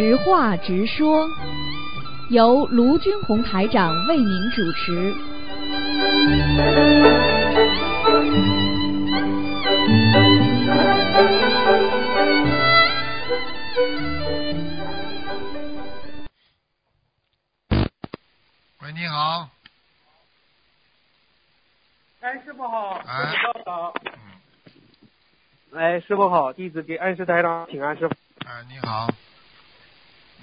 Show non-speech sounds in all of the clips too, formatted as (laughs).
直话直说，由卢军红台长为您主持。喂，你好。哎，师傅好，哎哎，师傅好，弟子给恩师台长请安，师傅。哎，你好。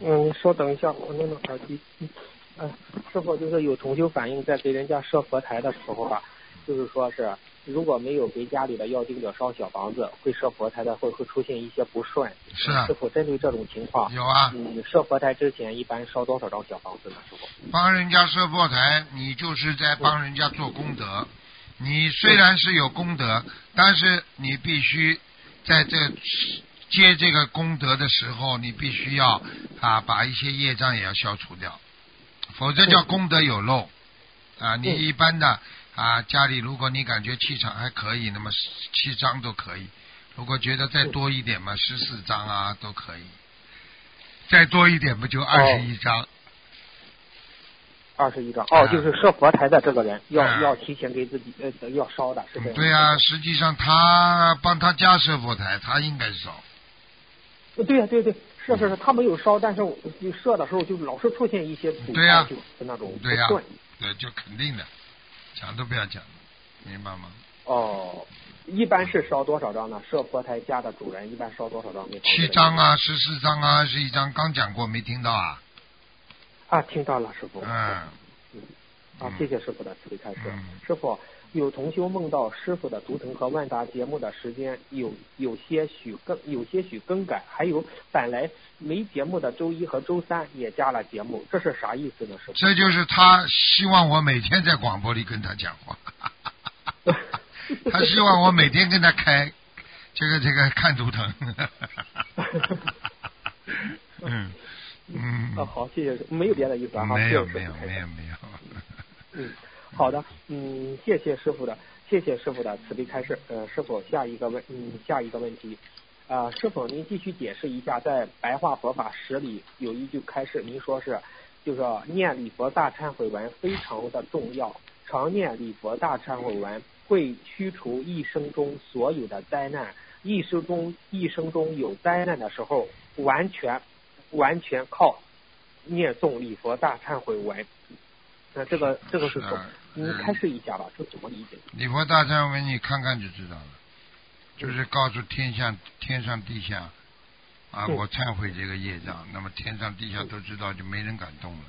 嗯，稍等一下，我弄弄耳机。嗯，哎，师傅就是有同修反映，在给人家设佛台的时候吧，就是说是如果没有给家里的要经者烧小房子，会设佛台的会会出现一些不顺。是啊是否针对这种情况，有啊，嗯，设佛台之前一般烧多少张小房子呢？师傅？帮人家设佛台，你就是在帮人家做功德。你虽然是有功德，但是你必须在这接这个功德的时候，你必须要啊把一些业障也要消除掉，否则叫功德有漏啊。你一般的啊家里，如果你感觉气场还可以，那么七张都可以；如果觉得再多一点嘛，十四张啊都可以。再多一点不就二十一张？二十一张。啊哦，就是设佛台的这个人要、啊要提前给自己呃要烧的，是这样。对呀、实际上他帮他家设佛台，他应该烧。呃对呀、对对，是是是，他没有烧，但是我就射的时候就老是出现一些阻对呀碍，就是那种不对呀顺。对，就肯定的，讲都不要讲，明白吗？哦，一般是烧多少张呢？设佛台家的主人一般烧多少张？七。张啊，十四张啊，十一张，刚讲过没听到啊？啊，听到了，师傅。嗯，啊嗯，谢谢师傅的慈悲开示。嗯师傅，有同修梦到师傅的图腾和万达节目的时间有有些许更有些许更改，还有本来没节目的周一和周三也加了节目，这是啥意思呢？师傅？这就是他希望我每天在广播里跟他讲话，他希望我每天跟他开这个这个看图腾。嗯 (laughs) 嗯，啊，好，谢谢，没有别的意思啊，没有没有没有没有，嗯，好的，嗯，谢谢师傅的，谢谢师傅的慈悲开示。呃，师傅下一个问，嗯，下一个问题，啊、师傅您继续解释一下，在白话佛法史里有一句开示，您说是，就是念礼佛大忏悔文非常的重要，常念礼佛大忏悔文会驱除一生中所有的灾难，一生中一生中有灾难的时候，完全完全靠念诵礼佛大忏悔文。那这个这个是怎么？您嗯开示一下吧，这怎么理解？礼佛大忏文你看看就知道了，就是告诉天下天上地下啊，嗯我忏悔这个业障，那么天上地下都知道，就没人敢动了，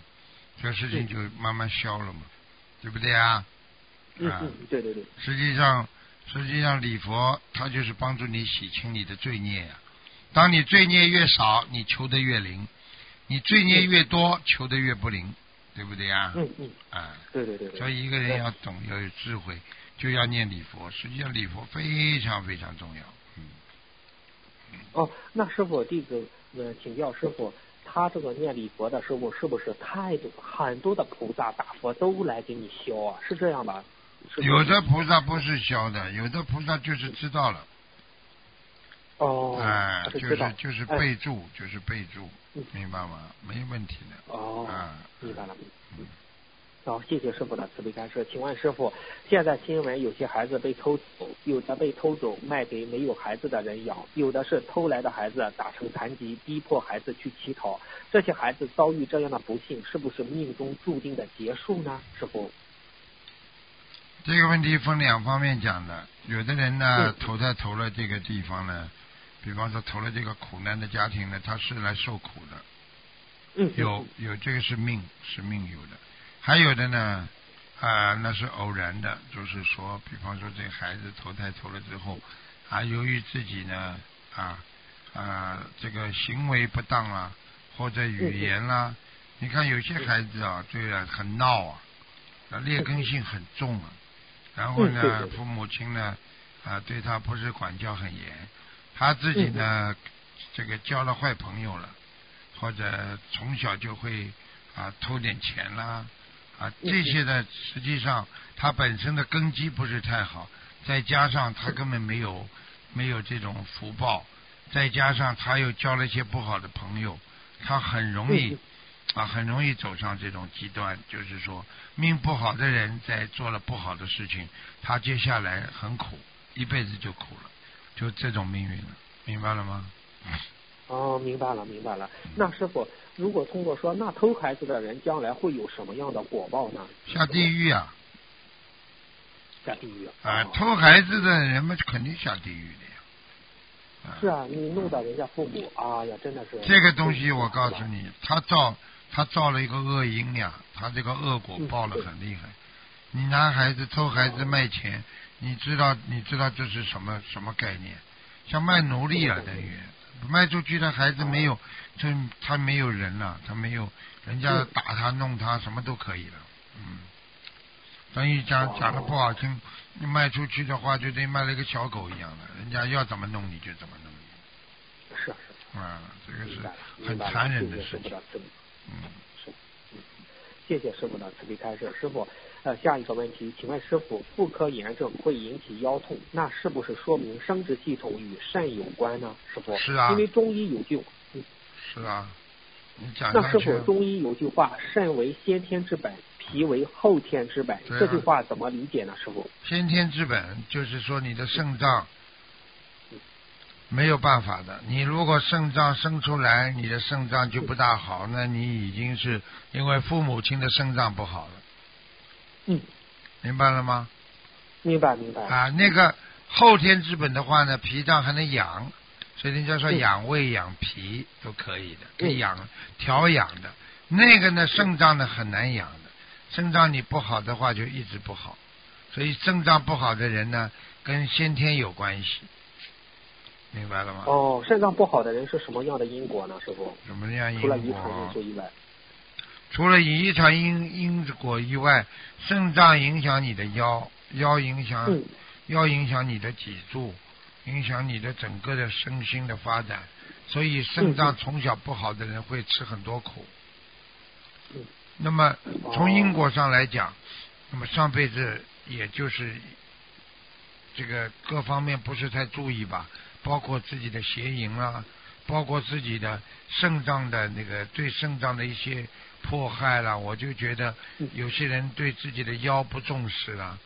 这事情就慢慢消了嘛，对不对啊？啊嗯嗯，对对对，实际上，实际上礼佛它就是帮助你洗清你的罪孽呀、当你罪孽越少，你求得越灵；你罪孽越多，求得越不灵，对不对呀、嗯嗯，啊，对对对对。所以一个人要懂，要有智慧，就要念礼佛。实际上礼佛非常非常重要。嗯，哦，那师傅这个呃，请教师傅，他这个念礼佛的时候，是不是太多很多的菩萨大佛都来给你修啊？是这样吧？有的菩萨不是消的，有的菩萨就是知道了，哦，哎、就是是就是哎备注，就是备注嗯，明白吗？没问题的。哦，啊，明白了。嗯好，谢谢师傅的慈悲开示。请问师傅，现在新闻有些孩子被偷走，有的被偷走卖给没有孩子的人养，有的是偷来的孩子打成残疾，逼迫孩子去乞讨。这些孩子遭遇这样的不幸，是不是命中注定的结束呢？师傅？这个问题分两方面讲的，有的人呢嗯投胎投了这个地方呢，比方说投了这个苦难的家庭呢，他是来受苦的，嗯，有有这个是命是命有的，还有的呢啊、那是偶然的，就是说，比方说这个孩子投胎投了之后啊，由于自己呢啊啊这个行为不当啊，或者语言啦、你看有些孩子啊，对啊很闹啊，啊劣根性很重啊，然后呢父母亲呢啊对他不是管教很严，他自己呢这个交了坏朋友了，或者从小就会啊偷点钱啦啊这些呢实际上他本身的根基不是太好，再加上他根本没有没有这种福报，再加上他又交了一些不好的朋友，他很容易啊，很容易走上这种极端，就是说命不好的人在做了不好的事情，他接下来很苦，一辈子就苦了，就这种命运了，明白了吗？哦，明白了，明白了。那师傅，如果通过说，那偷孩子的人将来会有什么样的果报呢？下地狱啊！下地狱啊！偷孩子的人们肯定下地狱的呀。是啊，你弄到人家父母，哎呀，真的是。这个东西我告诉你，他造他造了一个恶因呀，他这个恶果报了很厉害。你拿孩子偷孩子卖钱，你知道你知道这是什么什么概念？像卖奴隶啊，等于。卖出去的孩子没有，这他没有人了，他没有人家打他弄他什么都可以了，嗯，等于讲讲的不好听，你卖出去的话就等于卖了一个小狗一样的，人家要怎么弄你就怎么弄你。是是。啊，这个是很残忍的事情。嗯，是，嗯，谢谢师傅的慈悲开示，师傅。呃，下一个问题，请问师傅，妇科炎症会引起腰痛，那是不是说明生殖系统与肾有关呢？师傅，是啊，因为中医有句，是啊，你讲那师傅，中医有句话，肾为先天之本，脾为后天之本，这句话怎么理解呢？师傅，先天之本就是说你的肾脏没有办法的，你如果肾脏生出来，你的肾脏就不大好，那你已经是因为父母亲的肾脏不好了。嗯，明白了吗？明白明白。啊，那个后天之本的话呢，脾脏还能养，所以人家说养胃养脾都可以的，可以养调养的。那个呢，肾脏呢很难养的，肾脏你不好的话就一直不好，所以肾脏不好的人呢，跟先天有关系，明白了吗？哦，肾脏不好的人是什么样的因果呢，师傅？什么样因果？除了遗传因素以外。除了遗传因因果以外，肾脏影响你的腰，腰影响腰影响你的脊柱，影响你的整个的身心的发展。所以肾脏从小不好的人会吃很多苦。那么从因果上来讲，那么上辈子也就是这个各方面不是太注意吧，包括自己的邪淫啊，包括自己的肾脏的那个对肾脏的一些。迫害了，我就觉得有些人对自己的腰不重视了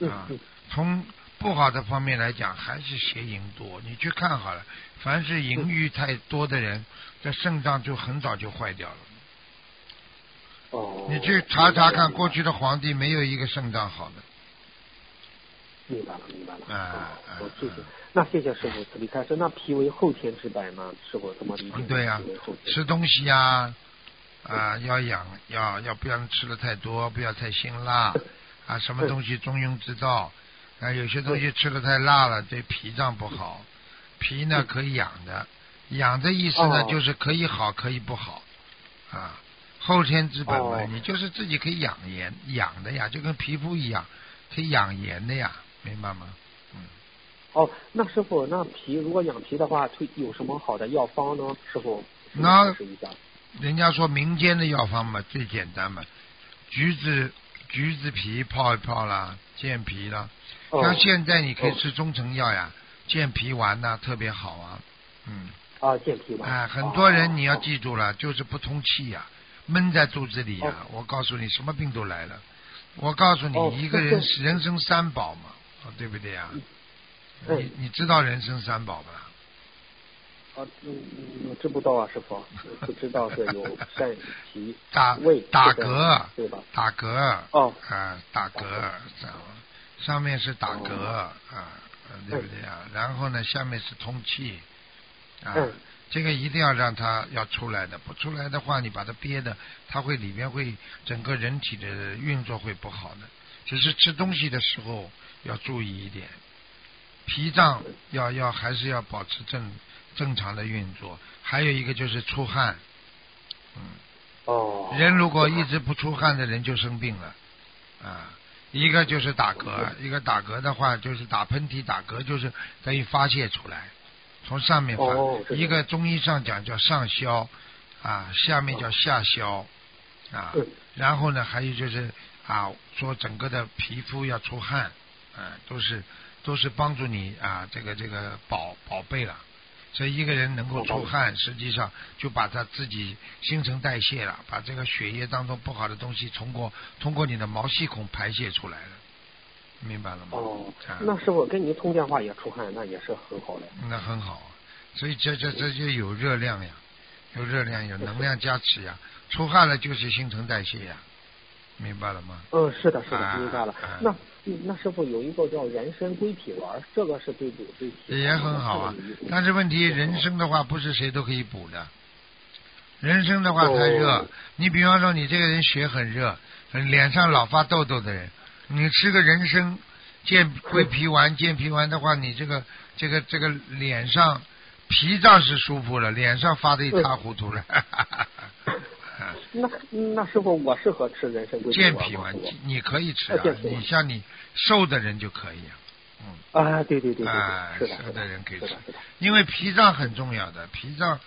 啊。从不好的方面来讲，还是邪淫多。你去看好了，凡是淫欲太多的人，这肾脏就很早就坏掉了。哦。你去查查看，过去的皇帝没有一个肾脏好的。明白了，明白了。啊谢谢。那谢谢师傅慈悲开示。那脾为后天之本呢？师傅怎么理解？对呀，吃东西呀。啊，要养，要要不要吃的太多，不要太辛辣，啊，什么东西中庸之道，啊，有些东西吃的太辣了，对脾脏不好。脾呢可以养的，养的意思呢就是可以好，可以不好，啊，后天之本嘛，你就是自己可以养颜养的呀，就跟皮肤一样，可以养颜的呀，明白吗？嗯。哦，那师傅，那脾如果养脾的话，推有什么好的药方呢？师傅，那。人家说民间的药方嘛，最简单嘛，橘子橘子皮泡一泡啦，健脾啦。像现在你可以吃中成药呀，健脾丸呐，特别好啊。嗯。啊，健脾丸。哎，很多人你要记住了，就是不通气呀，闷在肚子里呀。我告诉你，什么病都来了。我告诉你，一个人人生三宝嘛，对不对呀？你你知道人生三宝吧？啊，嗯嗯，知不道啊，师傅，不知道是有 (laughs) 肾、脾、打胃、打嗝，对吧？打嗝，哦，啊，打嗝，上面是打嗝啊，对不对啊？然后呢，下面是通气，啊，这个一定要让它要出来的，不出来的话，你把它憋的，它会里面会整个人体的运作会不好的。只是吃东西的时候要注意一点，脾脏要要还是要保持正。正常的运作，还有一个就是出汗，嗯，哦，人如果一直不出汗的人就生病了，啊，一个就是打嗝，一个打嗝的话就是打喷嚏，打嗝就是等于发泄出来，从上面发，一个中医上讲叫上消，啊，下面叫下消，啊，然后呢还有就是啊，说整个的皮肤要出汗，啊，都是都是帮助你啊，这个这个宝宝贝了。所以一个人能够出汗，实际上就把他自己新陈代谢了，把这个血液当中不好的东西通过通过你的毛细孔排泄出来了，明白了吗？哦。啊，那师傅跟您通电话也出汗，那也是很好的。那很好，所以这这这就有热量呀，有热量有能量加持呀，出汗了就是新陈代谢呀，明白了吗？嗯，是的，是啊的，明白了啊。那嗯那师傅有一个叫人参归脾丸，这个是对对对。也很好啊，但是问题人参的话不是谁都可以补的，人参的话太热哦，你比方说你这个人血很热，脸上老发痘痘的人，你吃个人参健归脾 (laughs) 丸，健脾丸的话，你这个这个这个脸上脾脏是舒服了，脸上发的一塌糊涂了。(laughs) 那那师傅，我适合吃人参归健？脾丸你可以吃啊你像你瘦的人就可以啊，嗯。啊，对对对对啊，是的，瘦的人可以吃。因为脾脏很重要的，脾脏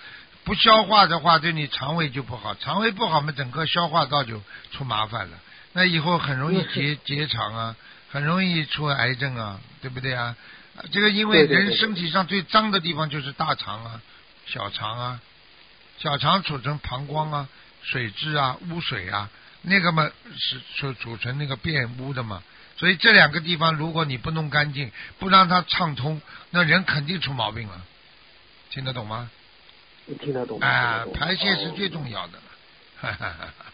不消化的话，对你肠胃就不好，肠胃不好嘛，整个消化道就出麻烦了。那以后很容易结结肠啊，很容易出癌症啊，对不对啊？啊这个因为人身体上最脏的地方就是大肠啊、小肠啊，小肠储存膀胱啊、水质啊、污水啊，那个嘛是储储存那个变污的嘛。所以这两个地方，如果你不弄干净，不让它畅通，那人肯定出毛病了。听得懂吗？听得懂。啊排泄是哦最重要的了。哈哈哈哈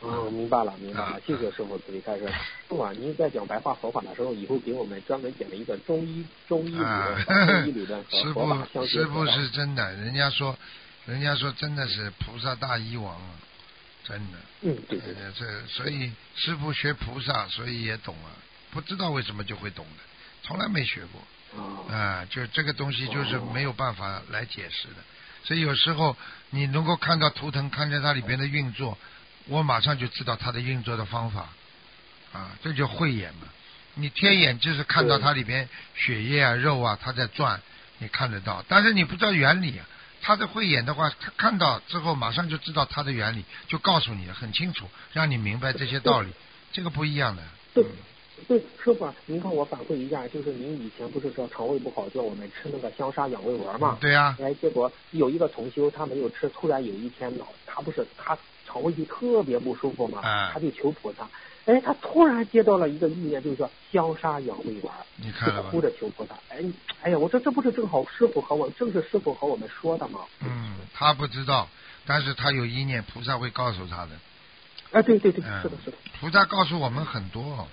哦，明白了，明白啊了，谢谢师傅慈悲开示。师傅啊，(laughs) 您在讲白话佛法的时候，以后给我们专门讲了一个中医中医理啊论和中医理论 (laughs) 师和佛法傅，师傅合。是真的，人家说，人家说真的是菩萨大医王啊，真的。嗯，对对对。呃这所以师傅学菩萨，所以也懂啊，不知道为什么就会懂的，从来没学过。哦啊，就这个东西就是没有办法来解释的，所以有时候你能够看到图腾，看见它里边的运作，我马上就知道它的运作的方法，啊，这就慧眼嘛。你天眼就是看到它里边血液啊、肉啊，它在转，你看得到，但是你不知道原理啊。他的慧眼的话，他看到之后马上就知道它的原理，就告诉你很清楚，让你明白这些道理，这个不一样的。对。对，师傅啊，您看我反馈一下，就是您以前不是说肠胃不好，叫我们吃那个香砂养胃丸嘛？对呀、哎，结果有一个同修他没有吃，突然有一天脑，他不是他肠胃就特别不舒服嘛，嗯。他就求菩萨，哎，他突然接到了一个意念，就是说消杀养胃丸，你看了吧哭着求菩萨，哎，哎呀，我说这不是正好师傅和我，正是师傅和我们说的吗？嗯，他不知道，但是他有意念，菩萨会告诉他的。哎，对对对，嗯是的，是的，菩萨告诉我们很多，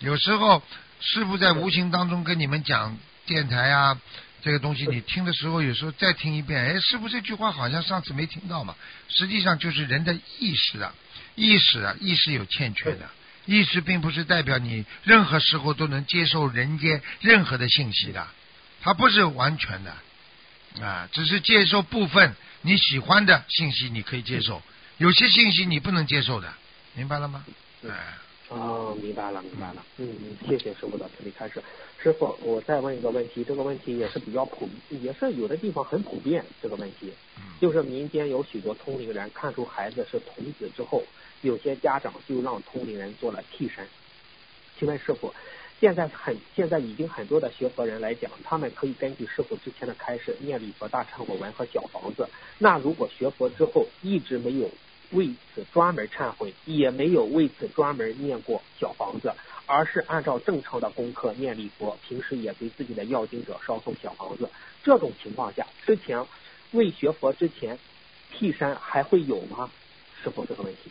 有时候师傅在无形当中跟你们讲电台啊，这个东西你听的时候，有时候再听一遍，哎，师傅这句话好像上次没听到嘛。实际上就是人的意识啊，意识啊，意识有欠缺的。意识并不是代表你任何时候都能接受人间任何的信息的，它不是完全的啊，只是接受部分你喜欢的信息，你可以接受，有些信息你不能接受的，明白了吗？哎。哦，明白了，明白了。嗯嗯，谢谢师傅的慈悲开示。师傅，我再问一个问题，这个问题也是比较普，也是有的地方很普遍。这个问题，嗯就是民间有许多通灵人看出孩子是童子之后，有些家长就让同龄人做了替身。请问师傅，现在很现在已经很多的学佛人来讲，他们可以根据师傅之前的开示念礼佛大忏悔文和小房子。那如果学佛之后一直没有为此专门忏悔，也没有为此专门念过小房子，而是按照正常的功课念礼佛，平时也给自己的要经者烧送小房子。这种情况下，之前未学佛之前替身还会有吗？师傅这个问题。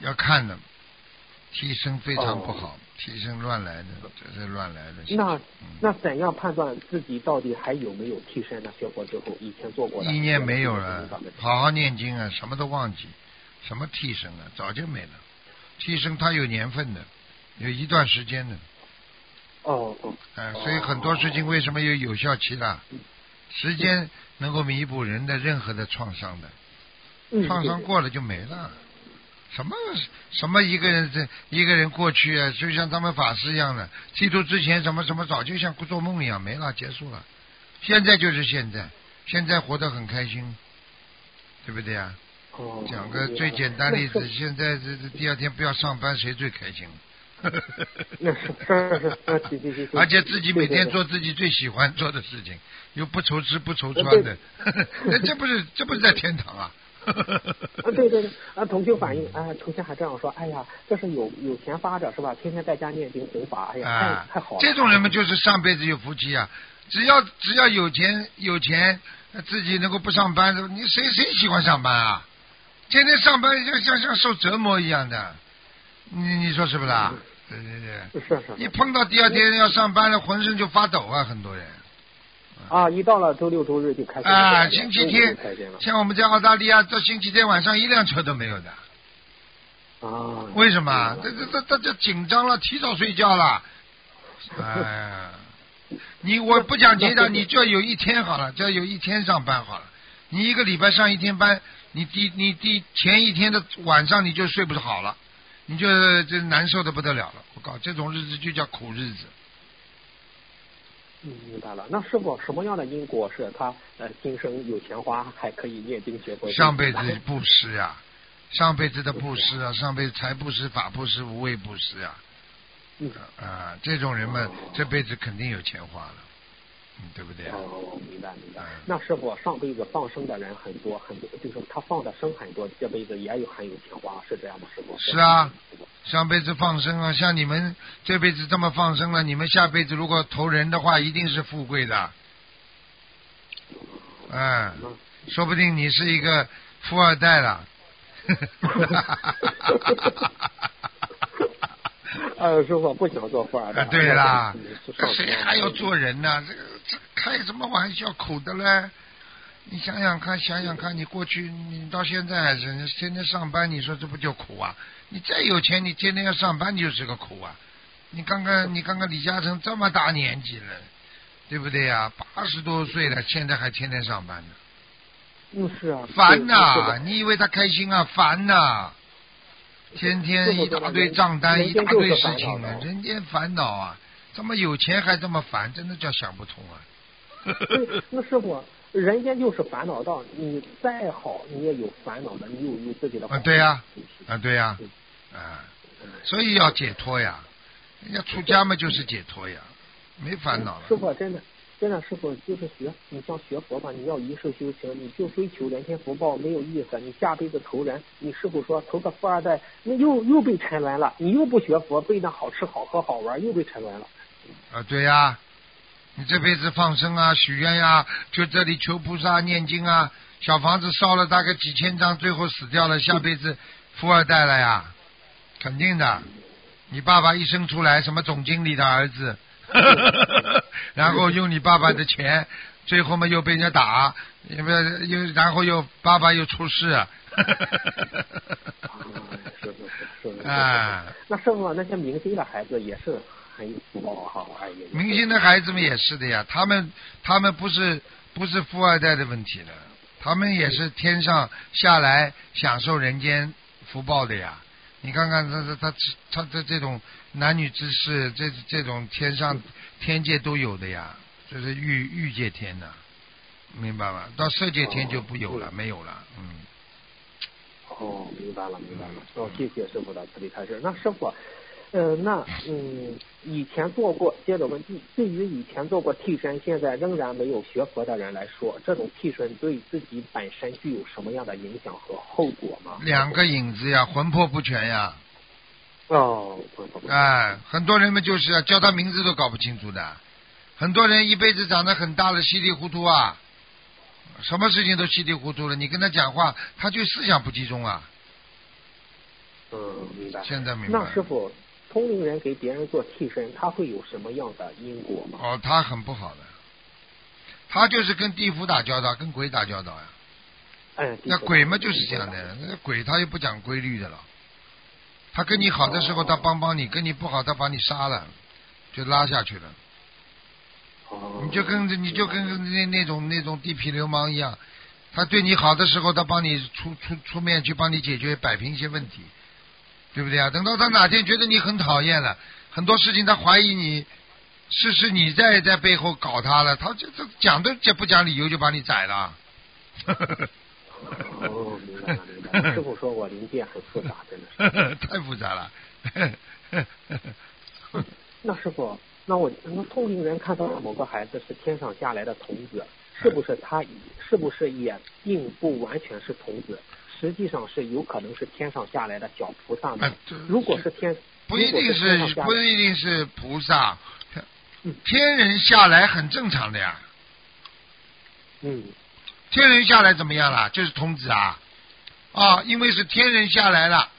要看的，替身非常不哦好，替身乱来的，这是乱来的。那嗯那怎样判断自己到底还有没有替身呢？学佛之后以前做过的意念没有了，好好念经啊，什么都忘记，什么替身啊，早就没了。替身它有年份的，有一段时间的，哦哦啊，所以很多事情为什么有有效期的？时间能够弥补人的任何的创伤的，嗯，创伤过了就没了。什么什么一个人这一个人过去啊，就像他们法师一样的，剃度之前什么什么早就像做梦一样没了，结束了。现在就是现在，现在活得很开心，对不对啊？哦讲个最简单例子，(laughs) 现在这这第二天不要上班，谁最开心？(laughs) 而且自己每天做自己最喜欢做的事情，又不愁吃不愁穿对的，那 (laughs) 这不是这不是在天堂啊？啊，对对对，啊，同学反映，啊，同修还这样说，哎呀，这是有有钱发着是吧？天天在家念经弘法，哎呀，啊太太好了。这种人们就是上辈子有福气啊！只要只要有钱有钱，呃自己能够不上班，你谁谁喜欢上班啊？天天上班像像像受折磨一样的，你你说是不是啊？对对对，是是是一碰到第二天要上班了，浑身就发抖啊，很多人。啊，一到了周六周日就开始啊，星期天像我们在澳大利亚，到星期天晚上一辆车都没有的。啊，为什么？这这这这这紧张了，提早睡觉了。哎呀，(laughs) 你我不讲其他，你就要有一天好了，就要有一天上班好了。你一个礼拜上一天班，你第你第前一天的晚上你就睡不好了，你就这难受的不得了了。我靠，这种日子就叫苦日子。嗯，明白了。那师傅，什么样的因果是他呃今生有钱花，还可以念经学佛？上辈子布施呀，上辈子的布施啊，上辈子财布施、法布施、无畏布施呀，嗯，啊，这种人们这辈子肯定有钱花了，嗯，对不对啊？哦，明白明白嗯。那师傅上辈子放生的人很多很多，就是他放的生很多，这辈子也有很有钱花，是这样吗？师傅？是啊，上辈子放生啊，像你们这辈子这么放生了，你们下辈子如果投人的话，一定是富贵的。嗯，说不定你是一个富二代了。(laughs) 呃，师傅不想做富二代。啊，对啦谁还要做人呢？这个这开什么玩笑，苦的嘞！你想想看，想想看，你过去你到现在还是天天上班，你说这不就苦啊？你再有钱，你天天要上班，就是个苦啊！你看看，你看看李嘉诚这么大年纪了，对不对呀、八十多岁了，现在还天天上班呢，嗯，是啊，烦呐、你以为他开心啊？烦呐、天天一大堆账单，一大堆事情啊，烦恼的人间烦恼啊！这么有钱还这么烦，真的叫想不通啊！对 (laughs) 那师傅，人间就是烦恼道，你再好，你也有烦恼的，你有你自己的啊，对呀、呀，啊，对呀、嗯啊，所以要解脱呀，人家出家嘛就是解脱呀，没烦恼了。师傅真的，真的师傅就是学，你像学佛吧，你要一世修行，你就追求人天福报没有意思。你下辈子投人，你师傅说投个富二代，那又又被沉沦了。你又不学佛，被那好吃好喝好玩，又被沉沦了。啊，对呀、你这辈子放生啊、许愿呀、就这里求菩萨念经啊，小房子烧了大概几千张，最后死掉了，下辈子富二代了呀，肯定的。你爸爸一生出来，什么总经理的儿子，(laughs) 然后用你爸爸的钱，最后嘛又被人家打，因为又然后又爸爸又出事，啊，是是是是是。(laughs) 啊，那师傅，那些明星的孩子也是明星的孩子们也是的呀，他们他们不是不是富二代的问题了，他们也是天上下来享受人间福报的呀。你看看他他他他这这种男女之事，这这种天上天界都有的呀，这是欲欲界天呐，明白吗？到色界天就不有了，没有了，嗯。哦，明白了，明白了。哦，谢谢师傅的慈悲开示。那师傅，呃，那嗯，以前做过，接着问，对对于以前做过替身，现在仍然没有学佛的人来说，这种替身对自己本身具有什么样的影响和后果吗？两个影子呀，魂魄不全呀，哦，不不全哎，很多人们就是啊，叫他名字都搞不清楚的，很多人一辈子长得很大了，稀里糊涂啊，什么事情都稀里糊涂了，你跟他讲话，他就思想不集中啊。嗯，明白。现在明白那师傅，通灵人给别人做替身，他会有什么样的因果吗？哦，他很不好的，他就是跟地府打交道，跟鬼打交道呀。哎，那鬼嘛就是这样的，那鬼他又不讲规律的了。他跟你好的时候他帮帮你，跟你不好他把你杀了，就拉下去了。哦，你就跟你就跟那那种那种地痞流氓一样，他对你好的时候，他帮你出出出面去帮你解决摆平一些问题，对不对啊？等到他哪天觉得你很讨厌了，很多事情他怀疑你是是你在在背后搞他了，他就这讲都讲不讲理由就把你宰了。哦，明白了，明白了。师傅说我灵界很复杂，真的是。(laughs) 太复杂了。(laughs) 那师傅，那我那通灵人看到某个孩子是天上下来的童子，是不是他是不是也并不完全是童子？实际上是有可能是天上下来的小菩萨呢？如果是天，不一定是不一定是菩萨，嗯天人下来很正常的呀。嗯，天人下来怎么样了？就是童子啊啊，因为是天人下来了，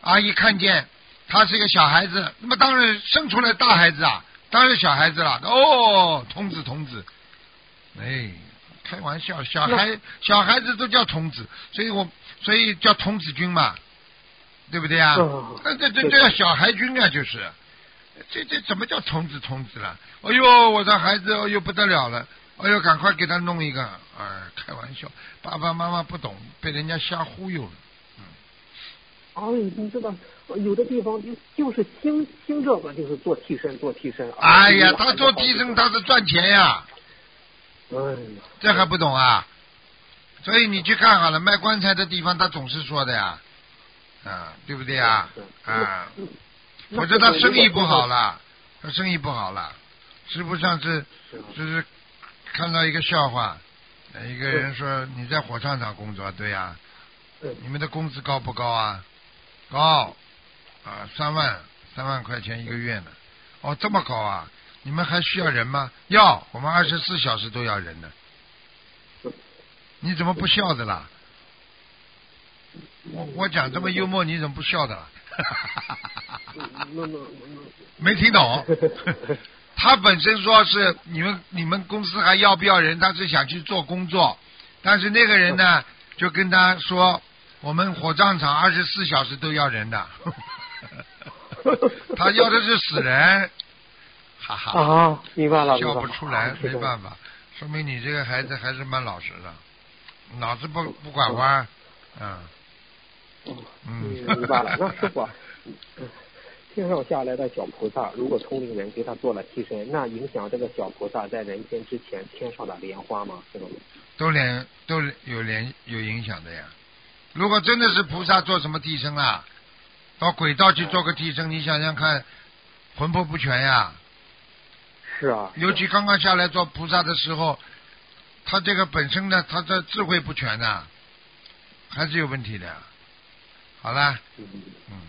阿姨看见他是一个小孩子，那么当然生出来大孩子啊，当然小孩子了。哦，童子童子，哎，开玩笑，小孩小孩子都叫童子，所以我所以叫童子军嘛，对不对啊？那这这这叫小孩军啊，就是，这这怎么叫童子童子了？哎呦，我的孩子，哎呦不得了了。哎呦，赶快给他弄一个！哎，开玩笑，爸爸妈妈不懂，被人家瞎忽悠了。嗯。哎，你知道，有的地方就就是兴兴这个，就是做替身，做替身。哎呀，他做替身，他是赚钱呀。哎，这还不懂啊？所以你去看好了，卖棺材的地方，他总是说的呀，啊，对不对呀？啊，否则他生意不好了，他生意不好了。实不上次就是。看到一个笑话，一个人说你在火葬场工作，对呀，你们的工资高不高啊？高啊，三万三万块钱一个月呢。哦，这么高啊？你们还需要人吗？要，我们二十四小时都要人呢。你怎么不笑的啦？我我讲这么幽默，你怎么不笑的啦？(laughs) 没听懂。(laughs) 他本身说是你们你们公司还要不要人？他是想去做工作，但是那个人呢就跟他说，我们火葬场二十四小时都要人的，(laughs) 他要的是死人，哈哈。啊，明白了，笑不出来，没办法，说明你这个孩子还是蛮老实的，脑子不不拐弯，嗯。嗯，明白了，(laughs) 那师傅。天上下来的小菩萨，如果通灵人给他做了替身，那影响这个小菩萨在人间之前天上的莲花吗？这个都连都有连有影响的呀。如果真的是菩萨做什么替身啊，到轨道去做个替身，你想想看，魂魄不全呀。是啊。尤其刚刚下来做菩萨的时候，他这个本身呢，他的智慧不全呢，还是有问题的。好了，嗯，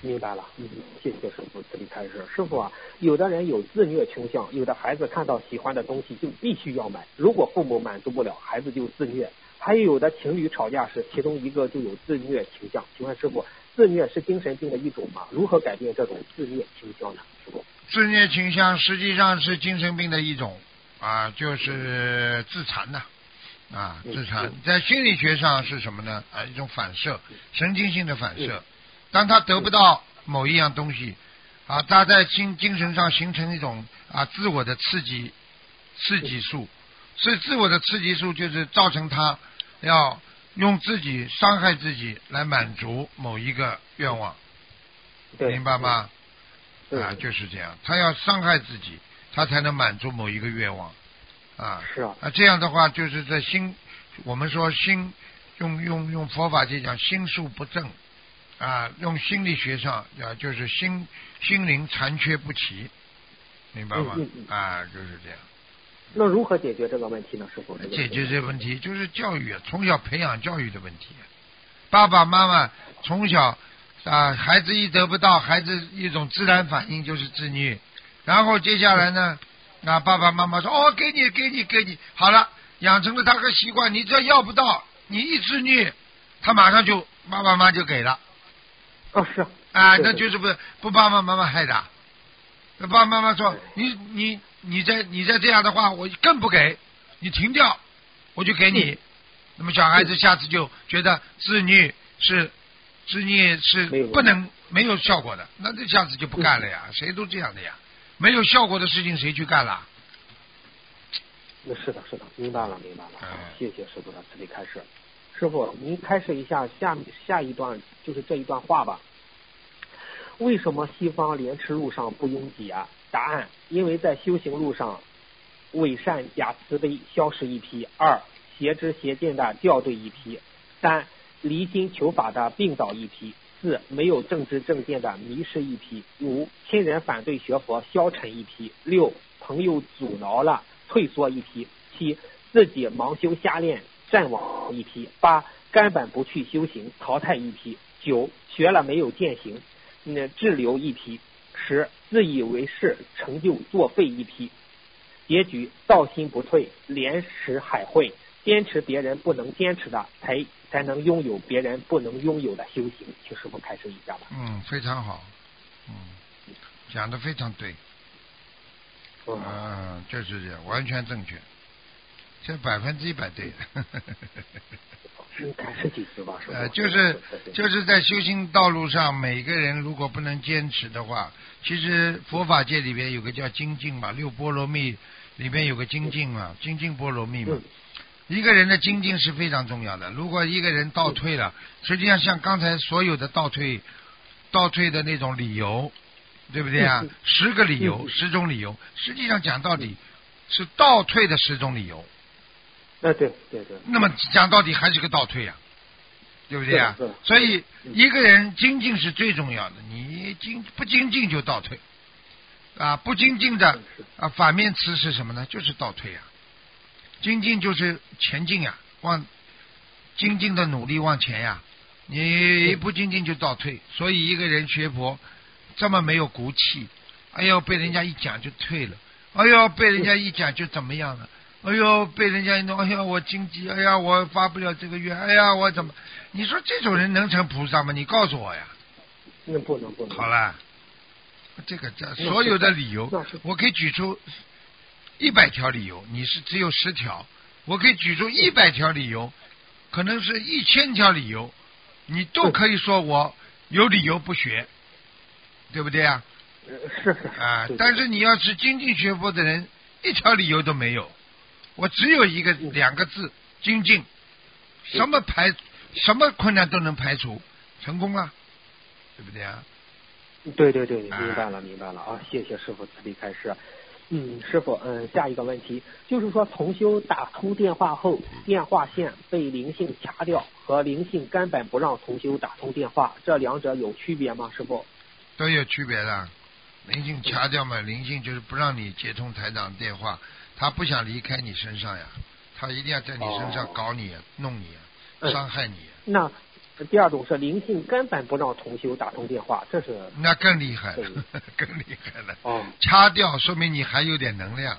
明白了，嗯，谢谢师傅这里开始。师傅啊，有的人有自虐倾向，有的孩子看到喜欢的东西就必须要买，如果父母满足不了，孩子就自虐。还有的情侣吵架时，其中一个就有自虐倾向。请问师傅，自虐是精神病的一种吗？如何改变这种自虐倾向呢？师傅，自虐倾向实际上是精神病的一种啊，就是自残呐。啊，自残在心理学上是什么呢？啊，一种反射，神经性的反射。当他得不到某一样东西，啊，他在精精神上形成一种啊自我的刺激刺激素，所以自我的刺激素就是造成他要用自己伤害自己来满足某一个愿望，明白吗？啊，就是这样，他要伤害自己，他才能满足某一个愿望。啊，是啊，啊这样的话就是在心，我们说心用用用佛法去讲心术不正，啊，用心理学上啊就是心心灵残缺不齐，明白吗？啊，就是这样。那如何解决这个问题呢？师傅？解决这个问题就是教育，从小培养教育的问题。爸爸妈妈从小啊，孩子一得不到，孩子一种自然反应就是自虐，然后接下来呢？那爸爸妈妈说：“哦，给你，给你，给你，好了，养成了他个习惯。你只要要不到，你一自虐，他马上就爸爸妈妈就给了。哦，是啊，那就是不不爸爸妈妈害的。那爸爸妈妈说：你你你再你再这样的话，我更不给你停掉，我就给你。那么小孩子下次就觉得自虐是自虐是不能没有效果的，那这下子就不干了呀。谁都这样的呀。”没有效果的事情谁去干了？那是的，是的，明白了，明白了。谢谢师傅的慈悲开示。师傅，您开示一下下下一段，就是这一段话吧。为什么西方莲池路上不拥挤啊？答案：因为在修行路上，伪善假慈悲消失一批；二邪知邪见的掉队一批；三离经求法的病倒一批；四没有正知正见的迷失一批；五亲人反对学佛消沉一批；六朋友阻挠了退缩一批；七自己盲修瞎练战亡一批；八根本不去修行淘汰一批；九学了没有践行，那滞留一批；十自以为是成就作废一批。结局道心不退，连识海会，坚持别人不能坚持的，才才能拥有别人不能拥有的修行。请师傅开始一下吧。嗯，非常好，嗯，讲的非常对，嗯，嗯，就是这样，完全正确，这百分之一百对的。就是就是在修行道路上，每个人如果不能坚持的话，其实佛法界里边有个叫精进嘛，六波罗蜜里边有个精进嘛，精进波罗蜜嘛。嗯一个人的精进是非常重要的。如果一个人倒退了，实际上像刚才所有的倒退、倒退的那种理由，对不对啊？十个理由、嗯十种理由，实际上讲到底是倒退的十种理由。呃，对对对，那么讲到底还是个倒退呀、对不对啊？所以嗯一个人精进是最重要的，你精不精进就倒退啊，不精进的啊，反面词是什么呢？就是倒退呀、精进就是前进呀、往精进的努力往前呀、你不精进就倒退，所以一个人学佛这么没有骨气，哎呦被人家一讲就退了，哎呦被人家一讲就怎么样了，哎呦被人家一弄，哎呀我经济，哎呀我发不了这个愿，哎呀我怎么？你说这种人能成菩萨吗？你告诉我呀。那不能不能。好了，这个这所有的理由，我可以举出一百条理由，你是只有十条，我可以举出一百条理由，可能是一千条理由，你都可以说我有理由不学，对不对啊？呃是是啊，但是你要是精进学佛的人，一条理由都没有，我只有一个嗯两个字：精进。什么排，什么困难都能排除，成功了，对不对啊？对对对，啊明白了明白了啊！谢谢师傅慈悲开示。嗯，师傅，嗯，下一个问题就是说，同修打通电话后，电话线被灵性掐掉，和灵性根本不让同修打通电话，这两者有区别吗？师傅？都有区别的。灵性掐掉嘛，灵性就是不让你接通台长电话，他不想离开你身上呀，他一定要在你身上哦搞你、弄你、嗯伤害你，那第二种是灵性根本不让同修打通电话，这是那更厉害了，(laughs) 更厉害了。哦掐掉说明你还有点能量。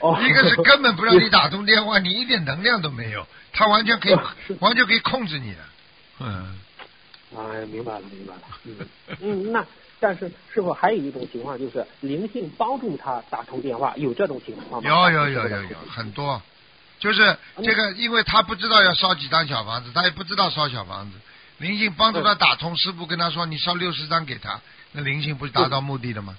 哦，(laughs) 一个是根本不让你打通电话，你一点能量都没有，他完全可以哦完全可以控制你的。嗯，哎，明白了，明白了。嗯嗯，那但是是否还有一种情况，就是灵性帮助他打通电话，有这种情况吗？有有有有有很多，就是这个，因为他不知道要烧几张小房子，他也不知道烧小房子，灵性帮助他打通，师傅跟他说你烧六十张给他，那灵性不是达到目的了吗？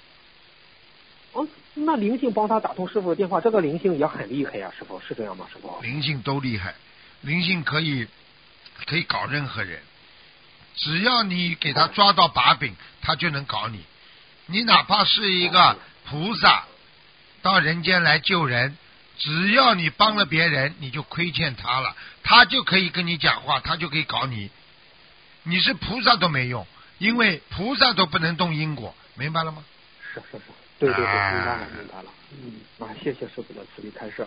哦，那灵性帮他打通师傅的电话，这个灵性也很厉害呀、师傅是这样吗？师傅？灵性都厉害，灵性可以可以搞任何人，只要你给他抓到把柄，他就能搞你。你哪怕是一个菩萨到人间来救人，只要你帮了别人，你就亏欠他了，他就可以跟你讲话，他就可以搞你。你是菩萨都没用，因为菩萨都不能动因果，明白了吗？是是是，对对对，明啊白了明白了。嗯啊，谢谢师傅的慈悲开示。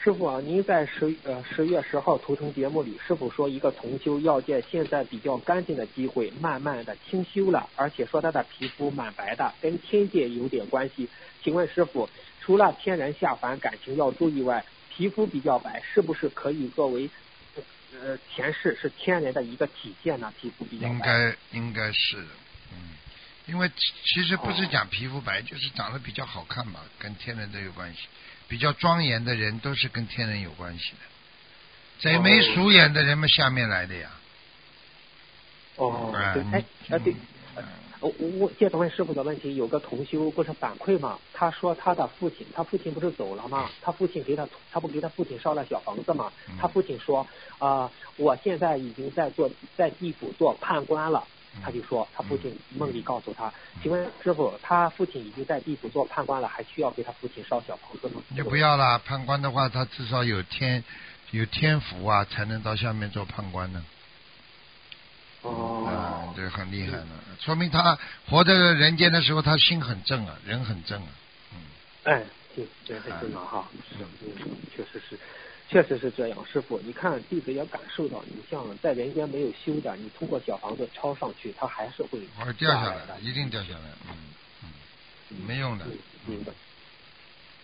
师傅啊，您在十呃十月十号图腾节目里，师傅说一个同修要借现在比较干净的机会，慢慢的清修了，而且说他的皮肤蛮白的，跟天界有点关系。请问师傅，除了天然下凡感情要注意外，皮肤比较白，是不是可以作为呃前世是天然的一个体现呢？皮肤比较白。应该应该是的，嗯，因为其其实不是讲皮肤白，就是长得比较好看嘛，跟天人都有关系。比较庄严的人都是跟天人有关系的，贼眉鼠眼的人们下面来的呀。哦，哎对，哎，呃，对，呃我我我接着问师傅的问题，有个同修不是反馈嘛？他说他的父亲，他父亲不是走了吗？他父亲给他，他不给他父亲烧了小房子嘛嗯？他父亲说，啊、我现在已经在做在地府做判官了。他就说，他父亲梦里告诉他，请问师傅，他父亲已经在地府做判官了，还需要给他父亲烧小房子吗？你就不要了，判官的话，他至少有天有天福啊，才能到下面做判官呢。哦啊，对，很厉害的，说明他活在人间的时候，他心很正啊，人很正啊，嗯。哎，对，人很正啊，哈，是，嗯，确实是，确实是这样。师傅，你看弟子也感受到，你像在人间没有修的，你通过小房子抄上去，它还是会会掉下来的，一定掉下来，嗯嗯，没用的。嗯，明白。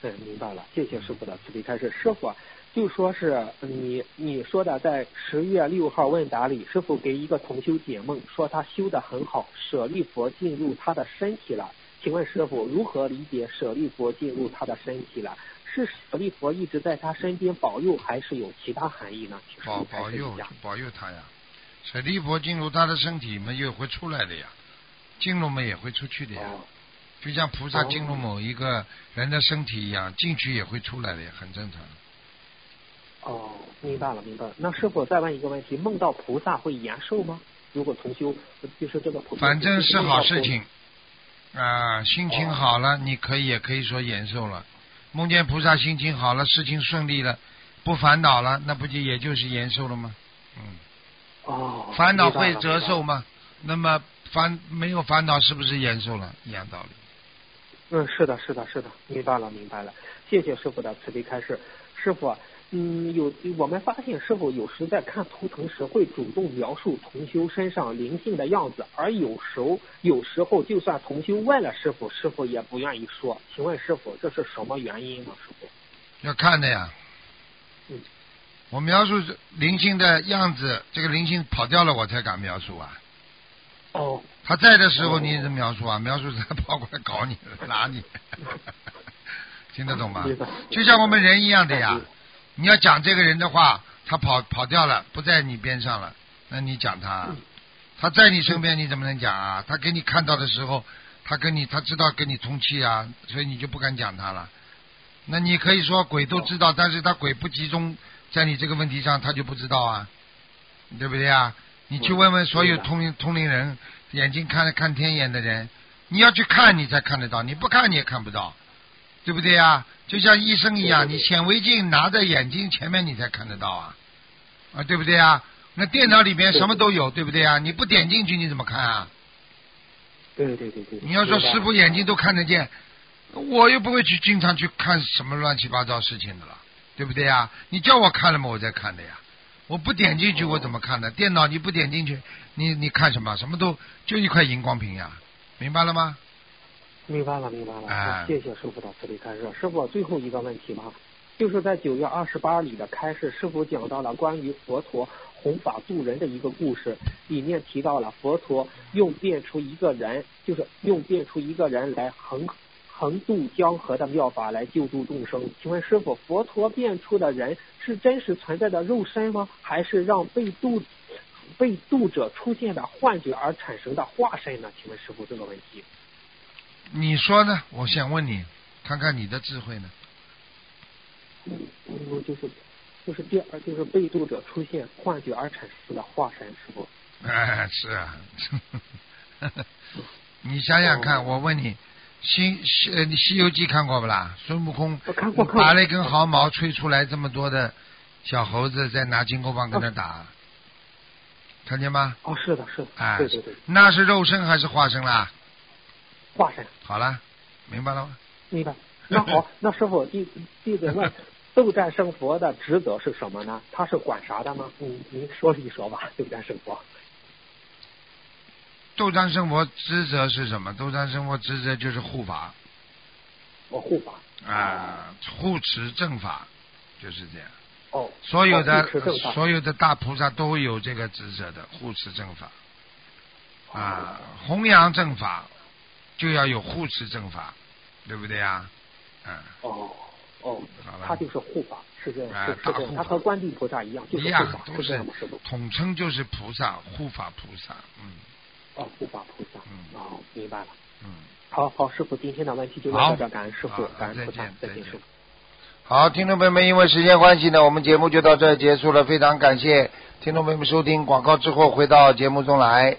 嗯，明白了，谢谢师傅的慈悲开示。师傅就说是你你说的，在十月六号问答里，师傅给一个同修解梦，说他修得很好，舍利佛进入他的身体了。请问师傅如何理解舍利佛进入他的身体了？是舍利佛一直在他身边保佑，还是有其他含义呢？保保佑保佑他呀，舍利佛进入他的身体嘛，又会出来的呀，进入嘛也会出去的呀。就像菩萨进入某一个人的身体一样，进去也会出来的，很正常。哦，明白了，明白了。那师傅再问一个问题：梦到菩萨会延寿吗？如果重修就是这个菩萨，反正是好事情啊，心情好了，你可以也可以说延寿了。梦见菩萨心情好了，事情顺利了，不烦恼了，那不就也就是延寿了吗？嗯。哦。烦恼会折寿吗？那么烦没有烦恼是不是延寿了？一样道理。嗯，是的，是的，是的，明白了，明白了。谢谢师傅的慈悲开示。师傅，嗯，有我们发现师傅有时在看图腾时会主动描述同修身上灵性的样子，而有时候有时候就算同修问了师傅，师傅也不愿意说。请问师傅，这是什么原因呢？师傅要看的呀。嗯。我描述灵性的样子，这个灵性跑掉了，我才敢描述啊。哦。他在的时候你怎么描述啊？描述他跑过来搞你，拉你，(laughs) 听得懂吗？就像我们人一样的呀。你要讲这个人的话，他跑跑掉了，不在你边上了，那你讲他？他在你身边，你怎么能讲啊？他给你看到的时候，他跟你他知道跟你通气啊，所以你就不敢讲他了。那你可以说鬼都知道，但是他鬼不集中在你这个问题上，他就不知道啊，对不对啊？你去问问所有通灵通灵人。眼睛看看天眼的人，你要去看，你才看得到；你不看，你也看不到，对不对呀？就像医生一样，你显微镜拿在眼睛前面，你才看得到啊，啊，对不对啊？那电脑里面什么都有，对不对啊？你不点进去，你怎么看啊？对对对对。你要说师傅眼睛都看得见，我又不会去经常去看什么乱七八糟事情的了，对不对啊？你叫我看了吗？我在看的呀。我不点进去，我怎么看的？电脑你不点进去，你你看什么？什么都就一块荧光屏呀，明白了吗？明白了，明白了。谢谢师傅的慈悲开示。师傅，最后一个问题吧，就是在九月二十八里的开示，师傅讲到了关于佛陀弘法度人的一个故事，里面提到了佛陀用变出一个人，就是用变出一个人来横横渡江河的妙法来救助众生。请问师傅，佛陀变出的人？是真实存在的肉身吗？还是让被度被渡者出现的幻觉而产生的化身呢？请问师傅这个问题，你说呢？我想问你，看看你的智慧呢？嗯，就是就是第二，就是被动者出现幻觉而产生的化身，是不。哎，是啊，你想想看，我问你。西西呃，你《西游记》看过不啦？孙悟空拔了一根毫毛，吹出来这么多的小猴子，在拿金箍棒跟他打，看见吗？哦，是的，是的，哎，对对对，那是肉身还是化身啦？化身。好了，明白了吗？明白。那好，(laughs) 那师傅弟弟子问，斗战胜佛的职责是什么呢？他是管啥的吗？嗯，您说一说吧，斗战胜佛。斗战胜佛职责是什么？斗战胜佛职责就是护法。我护法。啊，护持正法，就是这样。哦。所有的所有的大菩萨都有这个职责的，护持正法。啊，弘扬正法就要有护持正法，对不对呀？嗯。哦哦。他就是护法，是这样，是是这样。他和观地菩萨一样，就是护法，是这样统称就是菩萨，护法菩萨，嗯。哦，护法菩萨，嗯，哦，明白了，嗯，好好，师傅，今天的问题就到这，感恩师傅，感恩菩萨，再见，师傅。好，听众朋友们，因为时间关系呢，我们节目就到这结束了，非常感谢听众朋友们收听广告之后回到节目中来。